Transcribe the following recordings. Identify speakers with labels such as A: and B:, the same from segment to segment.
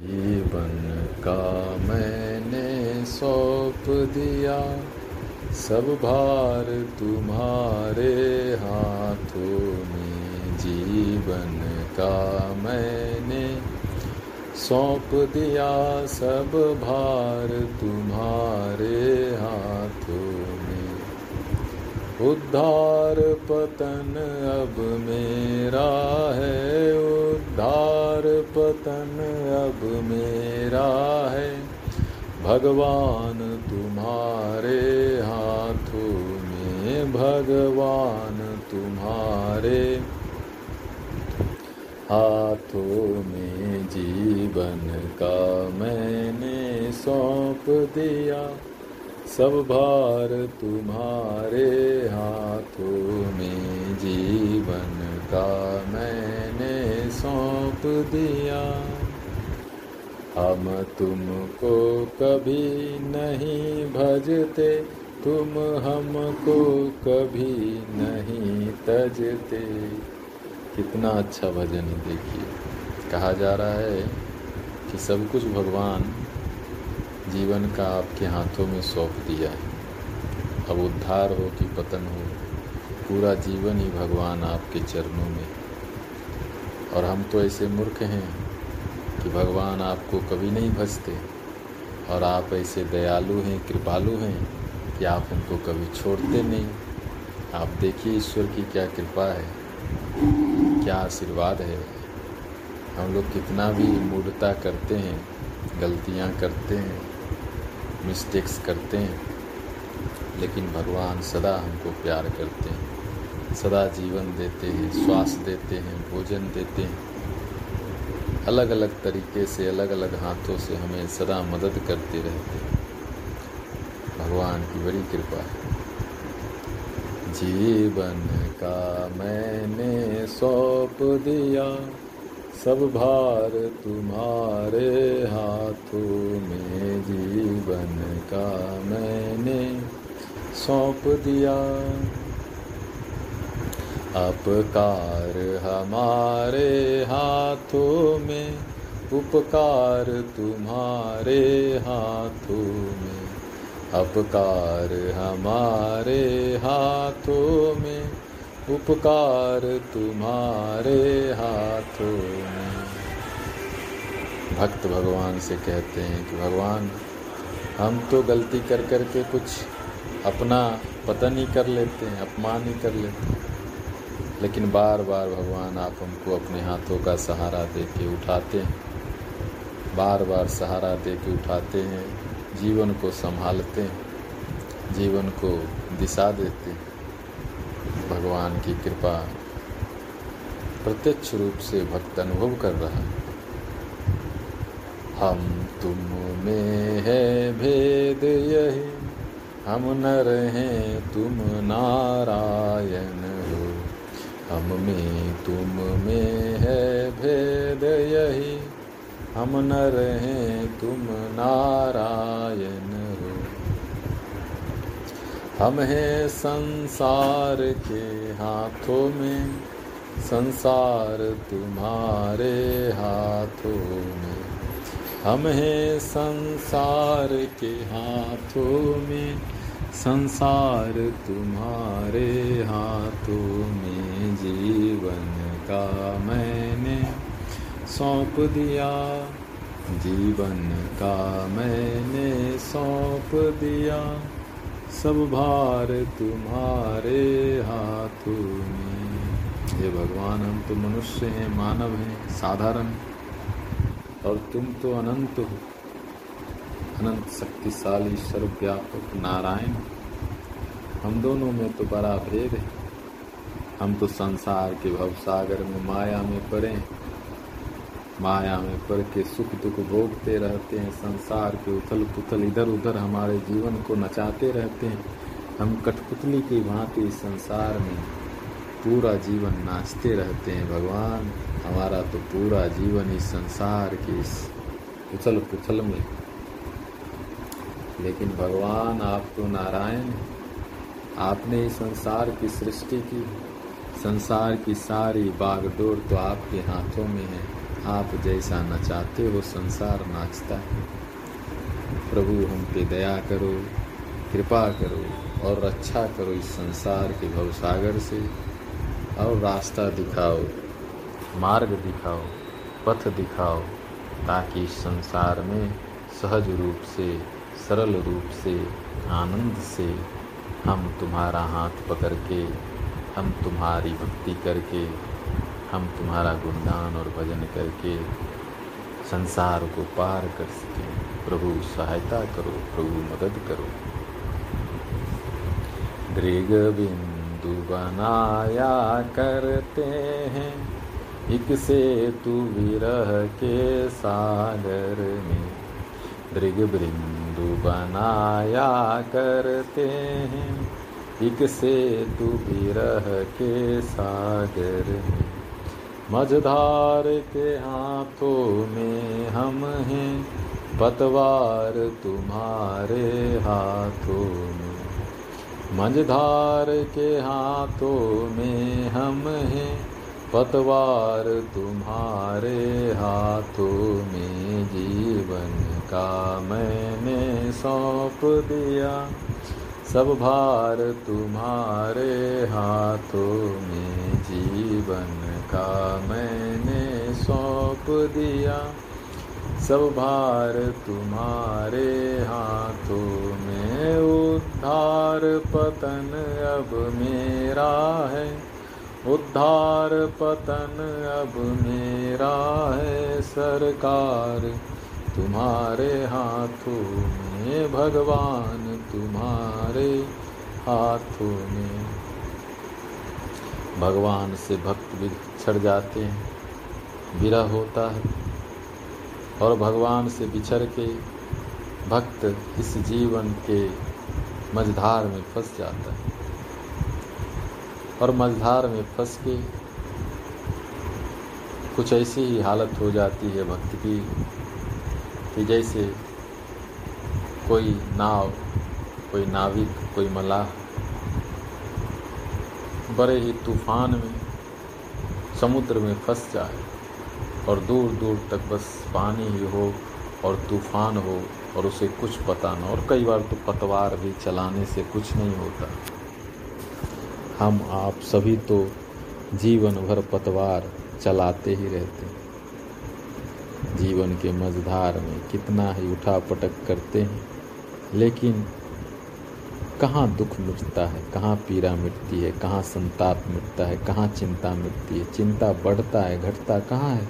A: जीवन का मैंने सौंप दिया, सब भार तुम्हारे हाथों में। जीवन का मैंने सौंप दिया, सब भार तुम्हारे हाथों उद्धार पतन अब मेरा है, उद्धार पतन अब मेरा है। भगवान तुम्हारे हाथों में, भगवान तुम्हारे हाथों में जीवन का मैंने सौंप दिया। सब भार तुम्हारे हाथों में जीवन का मैंने सौंप दिया। हम तुमको कभी नहीं भजते, तुम हमको कभी नहीं तजते। कितना अच्छा भजन देखिए। कहा जा रहा है कि सब कुछ भगवान जीवन का आपके हाथों में सौंप दिया है। अब उद्धार हो कि पतन हो, पूरा जीवन ही भगवान आपके चरणों में। और हम तो ऐसे मूर्ख हैं कि भगवान आपको कभी नहीं भजते, और आप ऐसे दयालु हैं, कृपालु हैं कि आप हमको कभी छोड़ते नहीं। आप देखिए ईश्वर की क्या कृपा है, क्या आशीर्वाद है। हम लोग कितना भी मूढ़ता करते हैं, गलतियाँ करते हैं मिस्टेक्स करते हैं, लेकिन भगवान सदा हमको प्यार करते हैं। सदा जीवन देते हैं, श्वास देते हैं, भोजन देते हैं। अलग अलग तरीके से अलग अलग हाथों से हमें सदा मदद करते रहते हैं। भगवान की बड़ी कृपा है। जीवन का मैंने सौंप दिया। सब भार तुम्हारे हाथों में जीवन का मैंने सौंप दिया। अपकार हमारे हाथों में, उपकार तुम्हारे हाथों में। अपकार हमारे हाथों में उपकार तुम्हारे हाथों में। भक्त भगवान से कहते हैं कि भगवान, हम तो गलती कर कर के कुछ अपना पतन ही कर लेते हैं, अपमान ही कर लेते हैं। लेकिन बार बार भगवान आप हमको अपने हाथों का सहारा दे के उठाते हैं। बार बार सहारा दे के उठाते हैं, जीवन को संभालते हैं, जीवन को दिशा देते हैं। भगवान की कृपा प्रत्यक्ष रूप से भक्त अनुभव कर रहा है। हम तुम में है भेद यही, हम नर हैं तुम नारायण हो। हम में, तुम में है भेद यही, हम नर हैं तुम नारायण हम हैं संसार के हाथों में, संसार तुम्हारे हाथों में। हम हैं संसार के हाथों में, संसार तुम्हारे हाथों में। जीवन का मैंने सौंप दिया, जीवन का मैंने सौंप दिया। सब भार तुम्हारे हाथों में। ये भगवान, हम तो मनुष्य हैं, मानव हैं, साधारण। और तुम तो अनंत हो। अनंत शक्तिशाली, सर्वव्यापक नारायण। हम दोनों में तो बड़ा भेद है। हम तो संसार के भवसागर में माया में पड़े माया में पड़ के सुख दुख भोगते रहते हैं, संसार के उथल पुथल इधर उधर हमारे जीवन को नचाते रहते हैं। हम कठपुतली की भांति इस संसार में पूरा जीवन नाचते रहते हैं। भगवान, हमारा तो पूरा जीवन इस संसार के इस उथल पुथल में। लेकिन भगवान, आप तो नारायण आपने इस संसार की सृष्टि की। संसार की सारी बागडोर तो आपके हाथों में है। आप जैसा नचाते हो संसार नाचता है। प्रभु हम पे दया करो, कृपा करो और रक्षा करो इस संसार के भवसागर से। और रास्ता दिखाओ, मार्ग दिखाओ, पथ दिखाओ, ताकि इस संसार में सहज रूप से, सरल रूप से, आनंद से हम तुम्हारा हाथ पकड़ के, हम तुम्हारी भक्ति करके हम तुम्हारा गुणगान और भजन करके संसार को पार कर सकें। प्रभु, सहायता करो, प्रभु, मदद करो। दृग बिंदु बनाया करते हैं एक सेतु विरह के सागर में। दृग बिंदु बनाया करते हैं एक सेतु विरह के सागर में। मझधार के हाथों में हम हैं, पतवार तुम्हारे हाथों में। मझधार के हाथों में हम हैं, पतवार तुम्हारे हाथों में। जीवन का मैंने सौंप दिया, सब भार तुम्हारे हाथों में। जीवन का मैंने सौंप दिया। सब भार तुम्हारे हाथों में। उद्धार पतन अब मेरा है। उद्धार पतन अब मेरा है। सरकार तुम्हारे हाथों में, भगवान तुम्हारे हाथों में। भगवान से भक्त बिछड़ जाते हैं। विरह होता है और भगवान से बिछड़ के भक्त इस जीवन के मझधार में फंस जाता है। और मझधार में फंस के कुछ ऐसी ही हालत हो जाती है भक्त की कि जैसे कोई नाव, कोई नाविक, कोई मलाह बड़े ही तूफ़ान में, समुद्र में फंस जाए और दूर दूर तक बस पानी ही हो और तूफ़ान हो और उसे कुछ पता न और कई बार तो पतवार भी चलाने से कुछ नहीं होता। हम आप सभी तो जीवन भर पतवार चलाते ही रहते हैं। जीवन के मझधार में कितना ही उठा पटक करते हैं, लेकिन कहाँ दुख मिटता है, कहाँ पीड़ा मिटती है, कहाँ संताप मिटता है, कहाँ चिंता मिटती है, चिंता बढ़ता है, घटता कहाँ है?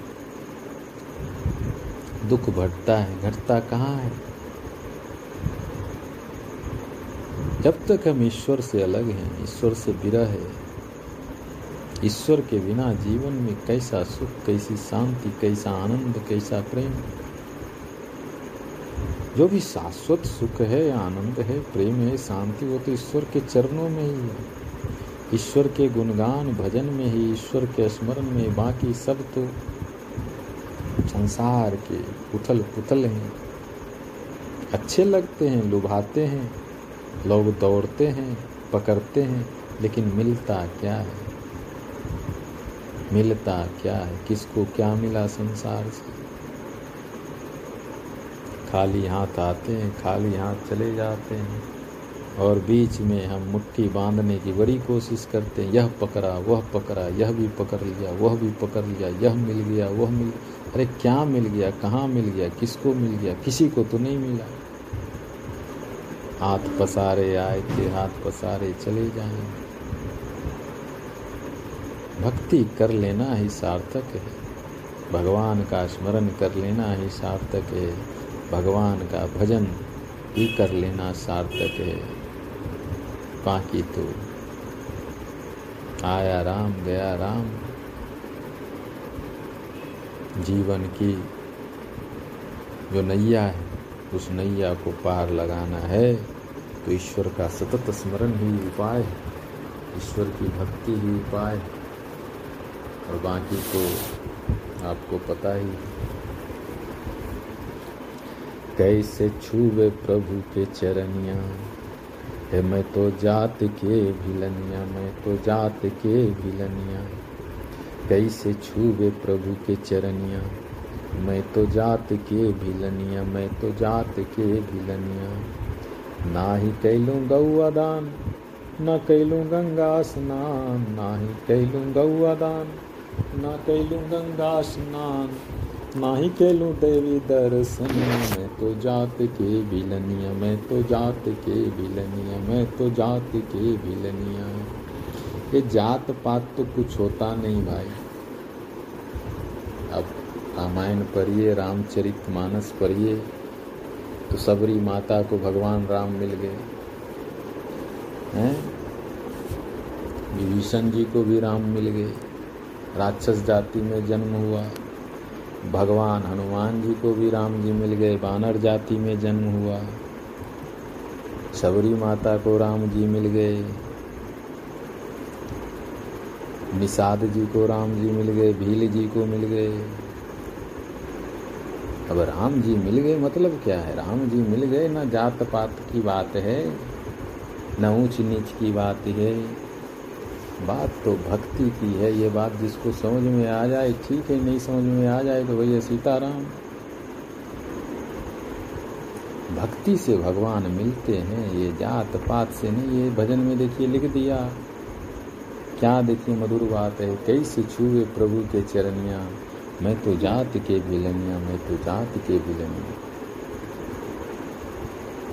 A: दुख बढ़ता है, घटता कहाँ है? जब तक हम ईश्वर से अलग हैं, ईश्वर से विरह है, ईश्वर के बिना जीवन में कैसा सुख, कैसी शांति, कैसा आनंद, कैसा प्रेम जो भी शाश्वत सुख है या आनंद है, प्रेम है, शांति, वो तो ईश्वर के चरणों में ही है। ईश्वर के गुणगान भजन में ही, ईश्वर के स्मरण में बाकी सब तो संसार के उथल पुथल हैं। अच्छे लगते हैं, लुभाते हैं, लोग दौड़ते हैं, पकड़ते हैं, लेकिन मिलता क्या है? मिलता क्या है? किसको क्या मिला संसार से? खाली हाथ आते हैं, खाली हाथ चले जाते हैं। और बीच में हम मुट्ठी बांधने की बड़ी कोशिश करते हैं, यह पकड़ा, वह पकड़ा, यह भी पकड़ लिया, वह भी पकड़ लिया, यह मिल गया, वह मिल अरे क्या मिल गया, कहाँ मिल गया, किसको मिल गया? किसी को तो नहीं मिला। हाथ पसारे आए थे हाथ पसारे चले जाएँ। भक्ति कर लेना ही सार्थक है। भगवान का स्मरण कर लेना ही सार्थक है। भगवान का भजन भी कर लेना सार्थक है। बाकी तो आया राम, गया राम। जीवन की जो नैया है, उस नैया को पार लगाना है तो ईश्वर का सतत स्मरण ही उपाय है। ईश्वर की भक्ति ही उपाय है। और बाकी तो आपको पता ही कैसे छूवे प्रभु के चरनिया? हे मैं तो जात के भिलनिया, मैं तो जात के भिलनिया। कैसे छूवे प्रभु के चरनिया? मैं तो जात के भिलनिया, मैं तो जात के भिलनिया। ना ही कैलूँ गौआ दान, न कैलूँ गंगा स्नान। ना ही कैलूँ गौआ दान, न कैलूँ गंगा स्नान। ना ही कैलूँ देवी दर्शन मैं तो जात के भिलनिया मैं तो जात के भिलनिया मैं तो जात के भिलनिया ये जात पात तो कुछ होता नहीं भाई। अब रामायण पढ़िए, रामचरित मानस पढ़िए तो सबरी माता को भगवान राम मिल गए। हैं? विभीषण जी को भी राम मिल गए। राक्षस जाति में जन्म हुआ। भगवान हनुमान जी को भी राम जी मिल गए, बानर जाति में जन्म हुआ। सबरी माता को राम जी मिल गए। निषाद जी को राम जी मिल गए, भील जी को मिल गए। अब राम जी मिल गए मतलब क्या है? राम जी मिल गए, ना जात पात की बात है, न ऊंच नीच की बात है। बात तो भक्ति की है, ये बात जिसको समझ में आ जाए, ठीक है, नहीं समझ में आ जाए तो भैया सीताराम। भक्ति से भगवान मिलते हैं, ये जात पात से नहीं, ये भजन में देखिए लिख दिया। क्या देखिए मधुर बात है, कैसे छुए प्रभु के चरनिया। मैं तो जात के बिलनिया मैं तो जात के बिलनिया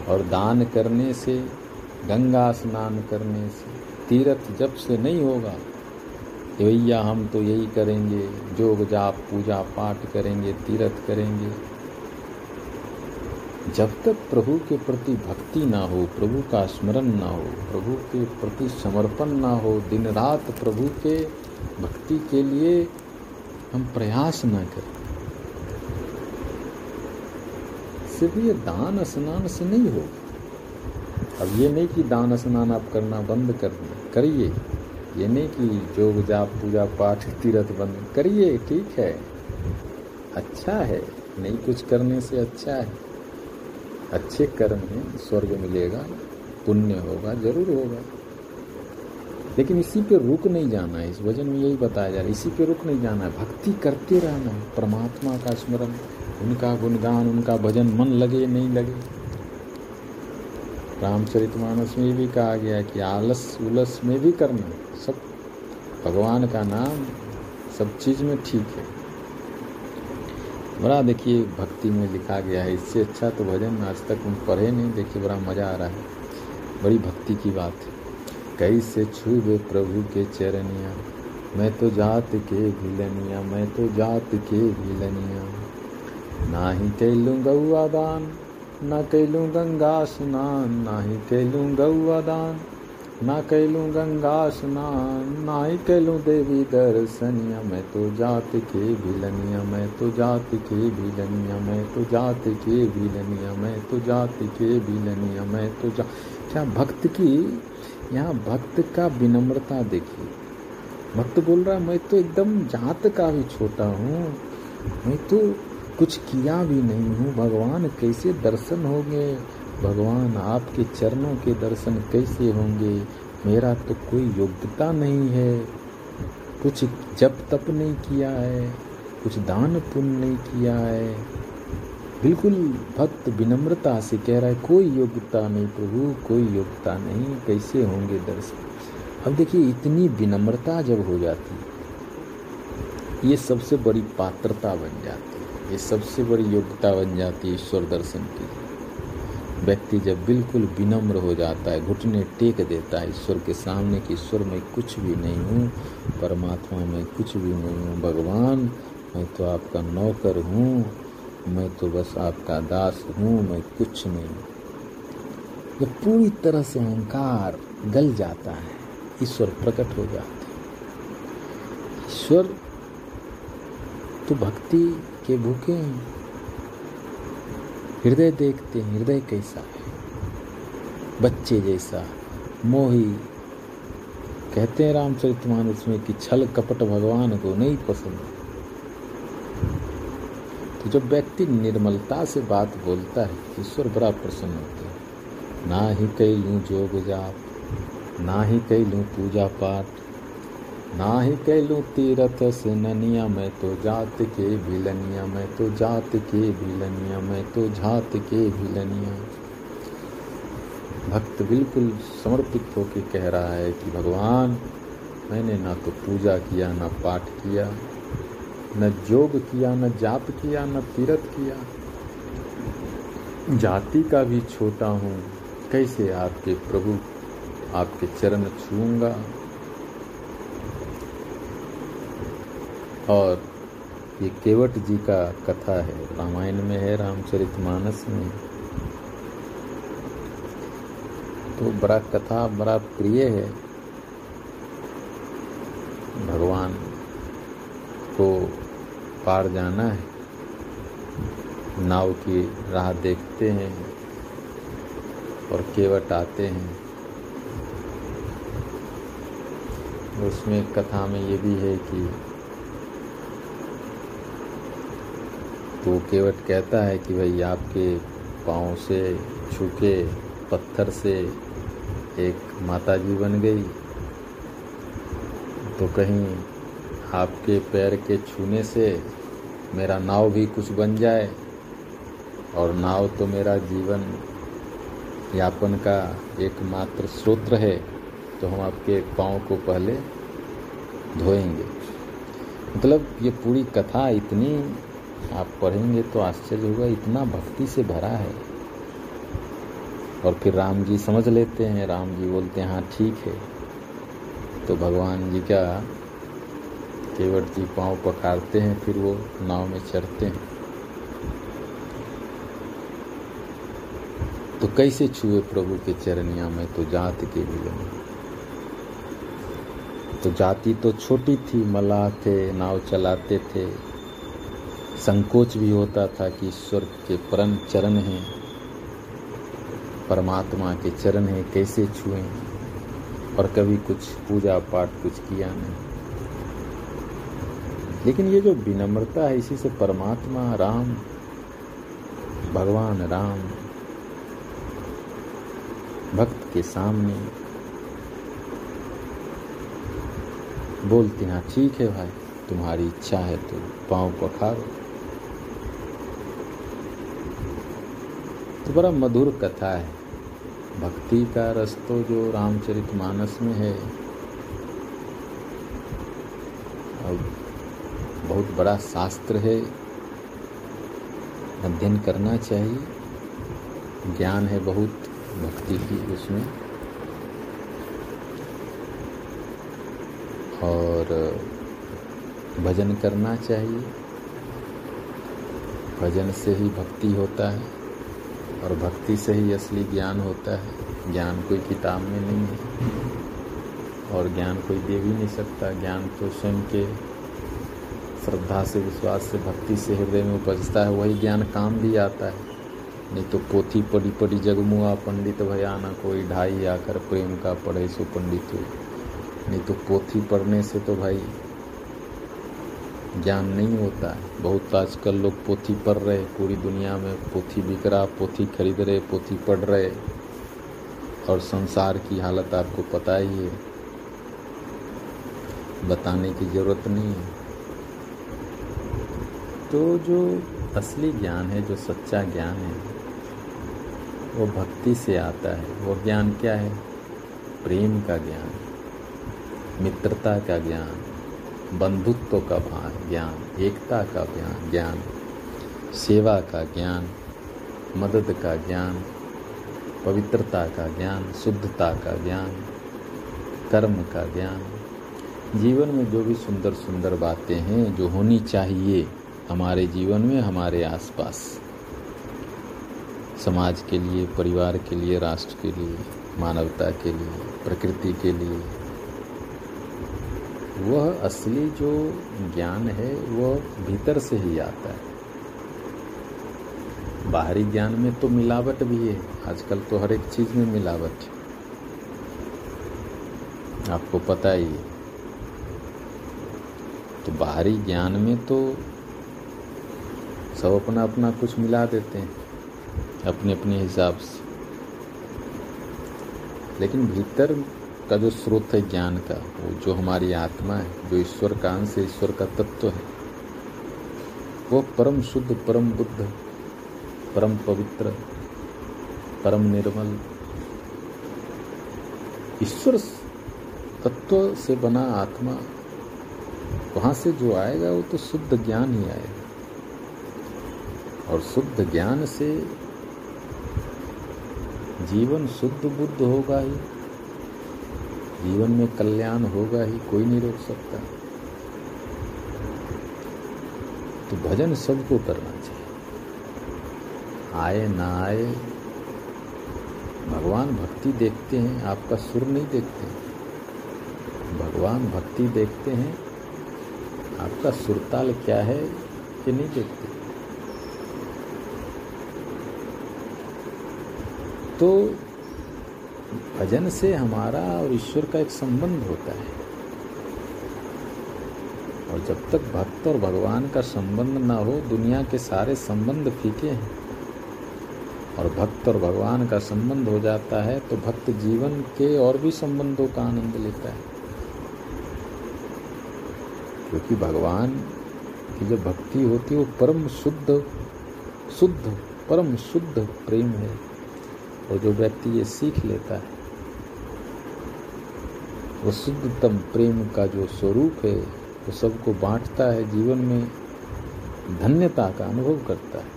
A: और दान करने से, गंगा स्नान करने से तीर्थ जब से नहीं होगा। कि भैया हम तो यही करेंगे, जोग जाप, पूजा पाठ करेंगे, तीर्थ करेंगे। जब तक प्रभु के प्रति भक्ति ना हो, प्रभु का स्मरण ना हो, प्रभु के प्रति समर्पण ना हो, दिन रात प्रभु के भक्ति के लिए हम प्रयास ना करें। सिर्फ़ ये दान स्नान से नहीं हो अब ये नहीं कि दान स्नान आप करना बंद कर दें। करिए। ये नहीं कि जोग जाप, पूजा, पाठ, तीर्थ बंद करिए, ठीक है। अच्छा है। नहीं कुछ करने से अच्छा है। अच्छे कर्म हैं स्वर्ग मिलेगा, पुण्य होगा, ज़रूर होगा। लेकिन इसी पे रुक नहीं जाना है। इस वज़न में यही बताया जा रहा है। इसी पे रुक नहीं जाना है। भक्ति करते रहना है। परमात्मा का स्मरण, उनका गुणगान, उनका भजन मन लगे, नहीं लगे। रामचरितमानस में भी कहा गया कि आलस उलस में भी करना सब भगवान का नाम, सब चीज़ में ठीक है। बड़ा देखिए भक्ति में लिखा गया है, इससे अच्छा तो भजन आज तक हम पढ़े नहीं, देखिए बड़ा मज़ा आ रहा है। बड़ी भक्ति की बात है। कई कैसे छूबे प्रभु के चरनिया, मैं तो जात के भिलनिया, मैं तो जात के भिलनिया। ना ही कैलूँ गौआ दान ना कैलूँ गंगा स्नान, ना ही कैलूँ गौआ दान। ना कैलूँ गंगा स्नान, ना ही कैलूँ देवी दर्शनिया। मैं तो जात के भिलनिया मैं तो जात के भिलनिया मैं तो जात के भिलनिया मैं तो जात के भिलनिया मैं तो जा। क्या भक्त की, यहाँ भक्त का विनम्रता देखिए। भक्त बोल रहा मैं तो एकदम जात का भी छोटा हूँ। मैं तो कुछ किया भी नहीं हूँ। भगवान कैसे दर्शन होंगे? भगवान आपके चरणों के दर्शन कैसे होंगे? मेरा तो कोई योग्यता नहीं है। कुछ जप तप नहीं किया है। कुछ दान पुण्य नहीं किया है। बिल्कुल भक्त विनम्रता से कह रहा है, कोई योग्यता नहीं प्रभु, कोई योग्यता नहीं। कैसे होंगे दर्शन? अब देखिए, इतनी विनम्रता जब हो जाती है ये सबसे बड़ी पात्रता बन जाती है। ये सबसे बड़ी योग्यता बन जाती है ईश्वर दर्शन की। व्यक्ति जब बिल्कुल विनम्र हो जाता है, घुटने टेक देता है, ईश्वर के सामने कि ईश्वर, में कुछ भी नहीं हूँ, परमात्मा में कुछ भी नहीं हूँ, भगवान, मैं तो आपका नौकर हूँ, मैं तो बस आपका दास हूँ, मैं कुछ नहीं। जब पूरी तरह से अहंकार गल जाता है, ईश्वर प्रकट हो जाते ईश्वर तो भक्ति के भूखे हैं। हृदय देखते हैं, हृदय कैसा है? बच्चे जैसा, मोही। कहते हैं रामचरितमानस में कि छल कपट भगवान को नहीं पसंद। तो जब व्यक्ति निर्मलता से बात बोलता है ईश्वर बड़ा प्रसन्न होते हैं। ना ही कई लूँ जोग जाप, ना ही कई लूँ पूजा पाठ ना ही कहलूँ तीरथ से ननिया मैं तो जात के भिलनिया मैं तो जात के भिलनिया मैं तो जात के भिलनिया भक्त बिल्कुल समर्पित होकर कह रहा है कि भगवान, मैंने ना तो पूजा किया, ना पाठ किया, न जोग किया, न जाप किया, न तीरथ किया। जाति का भी छोटा हूँ, कैसे आपके प्रभु आपके चरण छूँगा और ये केवट जी का कथा है। रामायण में है रामचरितमानस में। तो बड़ा कथा, बड़ा प्रिय है। भगवान को पार जाना है। नाव की राह देखते हैं और केवट आते हैं। उसमें कथा में ये भी है कि तो केवट कहता है कि भाई आपके पाँव से छूके पत्थर से एक माता जी बन गई। तो कहीं आपके पैर के छूने से मेरा नाव भी कुछ बन जाए और नाव तो मेरा जीवन यापन का एकमात्र स्रोत है तो हम आपके पाँव को पहले धोएँगे। मतलब ये पूरी कथा इतनी आप पढ़ेंगे तो आश्चर्य होगा, इतना भक्ति से भरा है। और फिर राम जी समझ लेते हैं, राम जी बोलते हैं हाँ ठीक है। तो भगवान जी का केवट जी पाँव पखारते हैं, फिर वो नाव में चढ़ते हैं। तो कैसे छुए प्रभु के चरनिया में? तो जात के विलन तो जाति तो छोटी थी मलाह थे नाव चलाते थे। संकोच भी होता था कि ईश्वर के परम चरण हैं, परमात्मा के चरण हैं, कैसे छुएँ? और कभी कुछ पूजा पाठ कुछ किया नहीं। लेकिन ये जो विनम्रता है, इसी से परमात्मा राम, भगवान राम, भक्त के सामने बोलते हैं, ठीक है भाई, तुम्हारी इच्छा है तो पाँव पखारो। तो बड़ा मधुर कथा है। भक्ति का रस तो जो रामचरित मानस में है और बहुत बड़ा शास्त्र है। अध्ययन करना चाहिए। ज्ञान है बहुत भक्ति की उसमें। और भजन करना चाहिए। भजन से ही भक्ति होता है। और भक्ति से ही असली ज्ञान होता है। ज्ञान कोई किताब में नहीं है। और ज्ञान कोई दे भी नहीं सकता। ज्ञान तो स्वयं के श्रद्धा से, विश्वास से, भक्ति से हृदय में उपजता है। वही ज्ञान काम भी आता है। नहीं तो पोथी पड़ी पड़ी जगमुआ पंडित भयाना कोई ढाई आकर प्रेम का पढ़े सो पंडित हो नहीं तो पोथी पढ़ने से तो भाई ज्ञान नहीं होता। है बहुत आजकल लोग पोथी पढ़ रहे पूरी दुनिया में पोथी बिक रहा, पोथी खरीद रहे, पोथी पढ़ रहे और संसार की हालत आपको पता ही है। बताने की ज़रूरत नहीं है। तो जो असली ज्ञान है, जो सच्चा ज्ञान है, वो भक्ति से आता है। वो ज्ञान क्या है? प्रेम का ज्ञान, मित्रता का ज्ञान। बंधुत्व का ज्ञान, एकता का ज्ञान ज्ञान, सेवा का ज्ञान, मदद का ज्ञान, पवित्रता का ज्ञान, शुद्धता का ज्ञान, कर्म का ज्ञान। जीवन में जो भी सुंदर सुंदर बातें हैं, जो होनी चाहिए हमारे जीवन में, हमारे आसपास, समाज के लिए, परिवार के लिए, राष्ट्र के लिए, मानवता के लिए, प्रकृति के लिए वह असली जो ज्ञान है, वह भीतर से ही आता है। बाहरी ज्ञान में तो मिलावट भी है, आजकल तो हर एक चीज़ में मिलावट आपको पता ही है। तो बाहरी ज्ञान में तो सब अपना अपना कुछ मिला देते हैं अपने अपने हिसाब से। लेकिन भीतर का जो स्रोत है ज्ञान का, वो जो हमारी आत्मा है, जो ईश्वर का अंश है, ईश्वर का तत्व है, वो परम शुद्ध, परम बुद्ध, परम पवित्र, परम निर्मल, ईश्वर तत्व से बना आत्मा, वहाँ से जो आएगा, वो तो शुद्ध ज्ञान ही आएगा। और शुद्ध ज्ञान से जीवन शुद्ध बुद्ध होगा ही। जीवन में कल्याण होगा ही, कोई नहीं रोक सकता। तो भजन सबको करना चाहिए। आए ना आए, भगवान भक्ति देखते हैं, आपका सुर नहीं देखते भगवान भक्ति देखते हैं, आपका सुरताल क्या है ये नहीं देखते तो भजन से हमारा और ईश्वर का एक संबंध होता है। और जब तक भक्त और भगवान का संबंध ना हो, दुनिया के सारे संबंध फीके हैं। और भक्त और भगवान का संबंध हो जाता है तो भक्त जीवन के और भी संबंधों का आनंद लेता है। क्योंकि भगवान की जो भक्ति होती है, वो परम शुद्ध शुद्ध, परम शुद्ध प्रेम है। और जो व्यक्ति ये सीख लेता है वो शुद्धतम प्रेम का जो स्वरूप है, वो सबको बांटता है, जीवन में धन्यता का अनुभव करता है।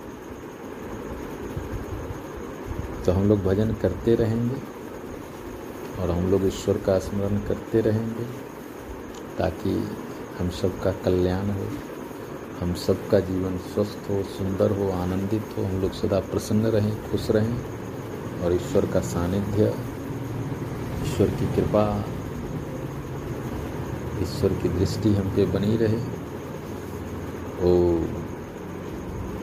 A: तो हम लोग भजन करते रहेंगे और हम लोग ईश्वर का स्मरण करते रहेंगे ताकि हम सबका कल्याण हो, हम सबका जीवन स्वस्थ हो, सुंदर हो, आनंदित हो। हम लोग सदा प्रसन्न रहें, खुश रहें और ईश्वर का सानिध्य, ईश्वर की कृपा ईश्वर की दृष्टि हम पे बनी रहे। ओ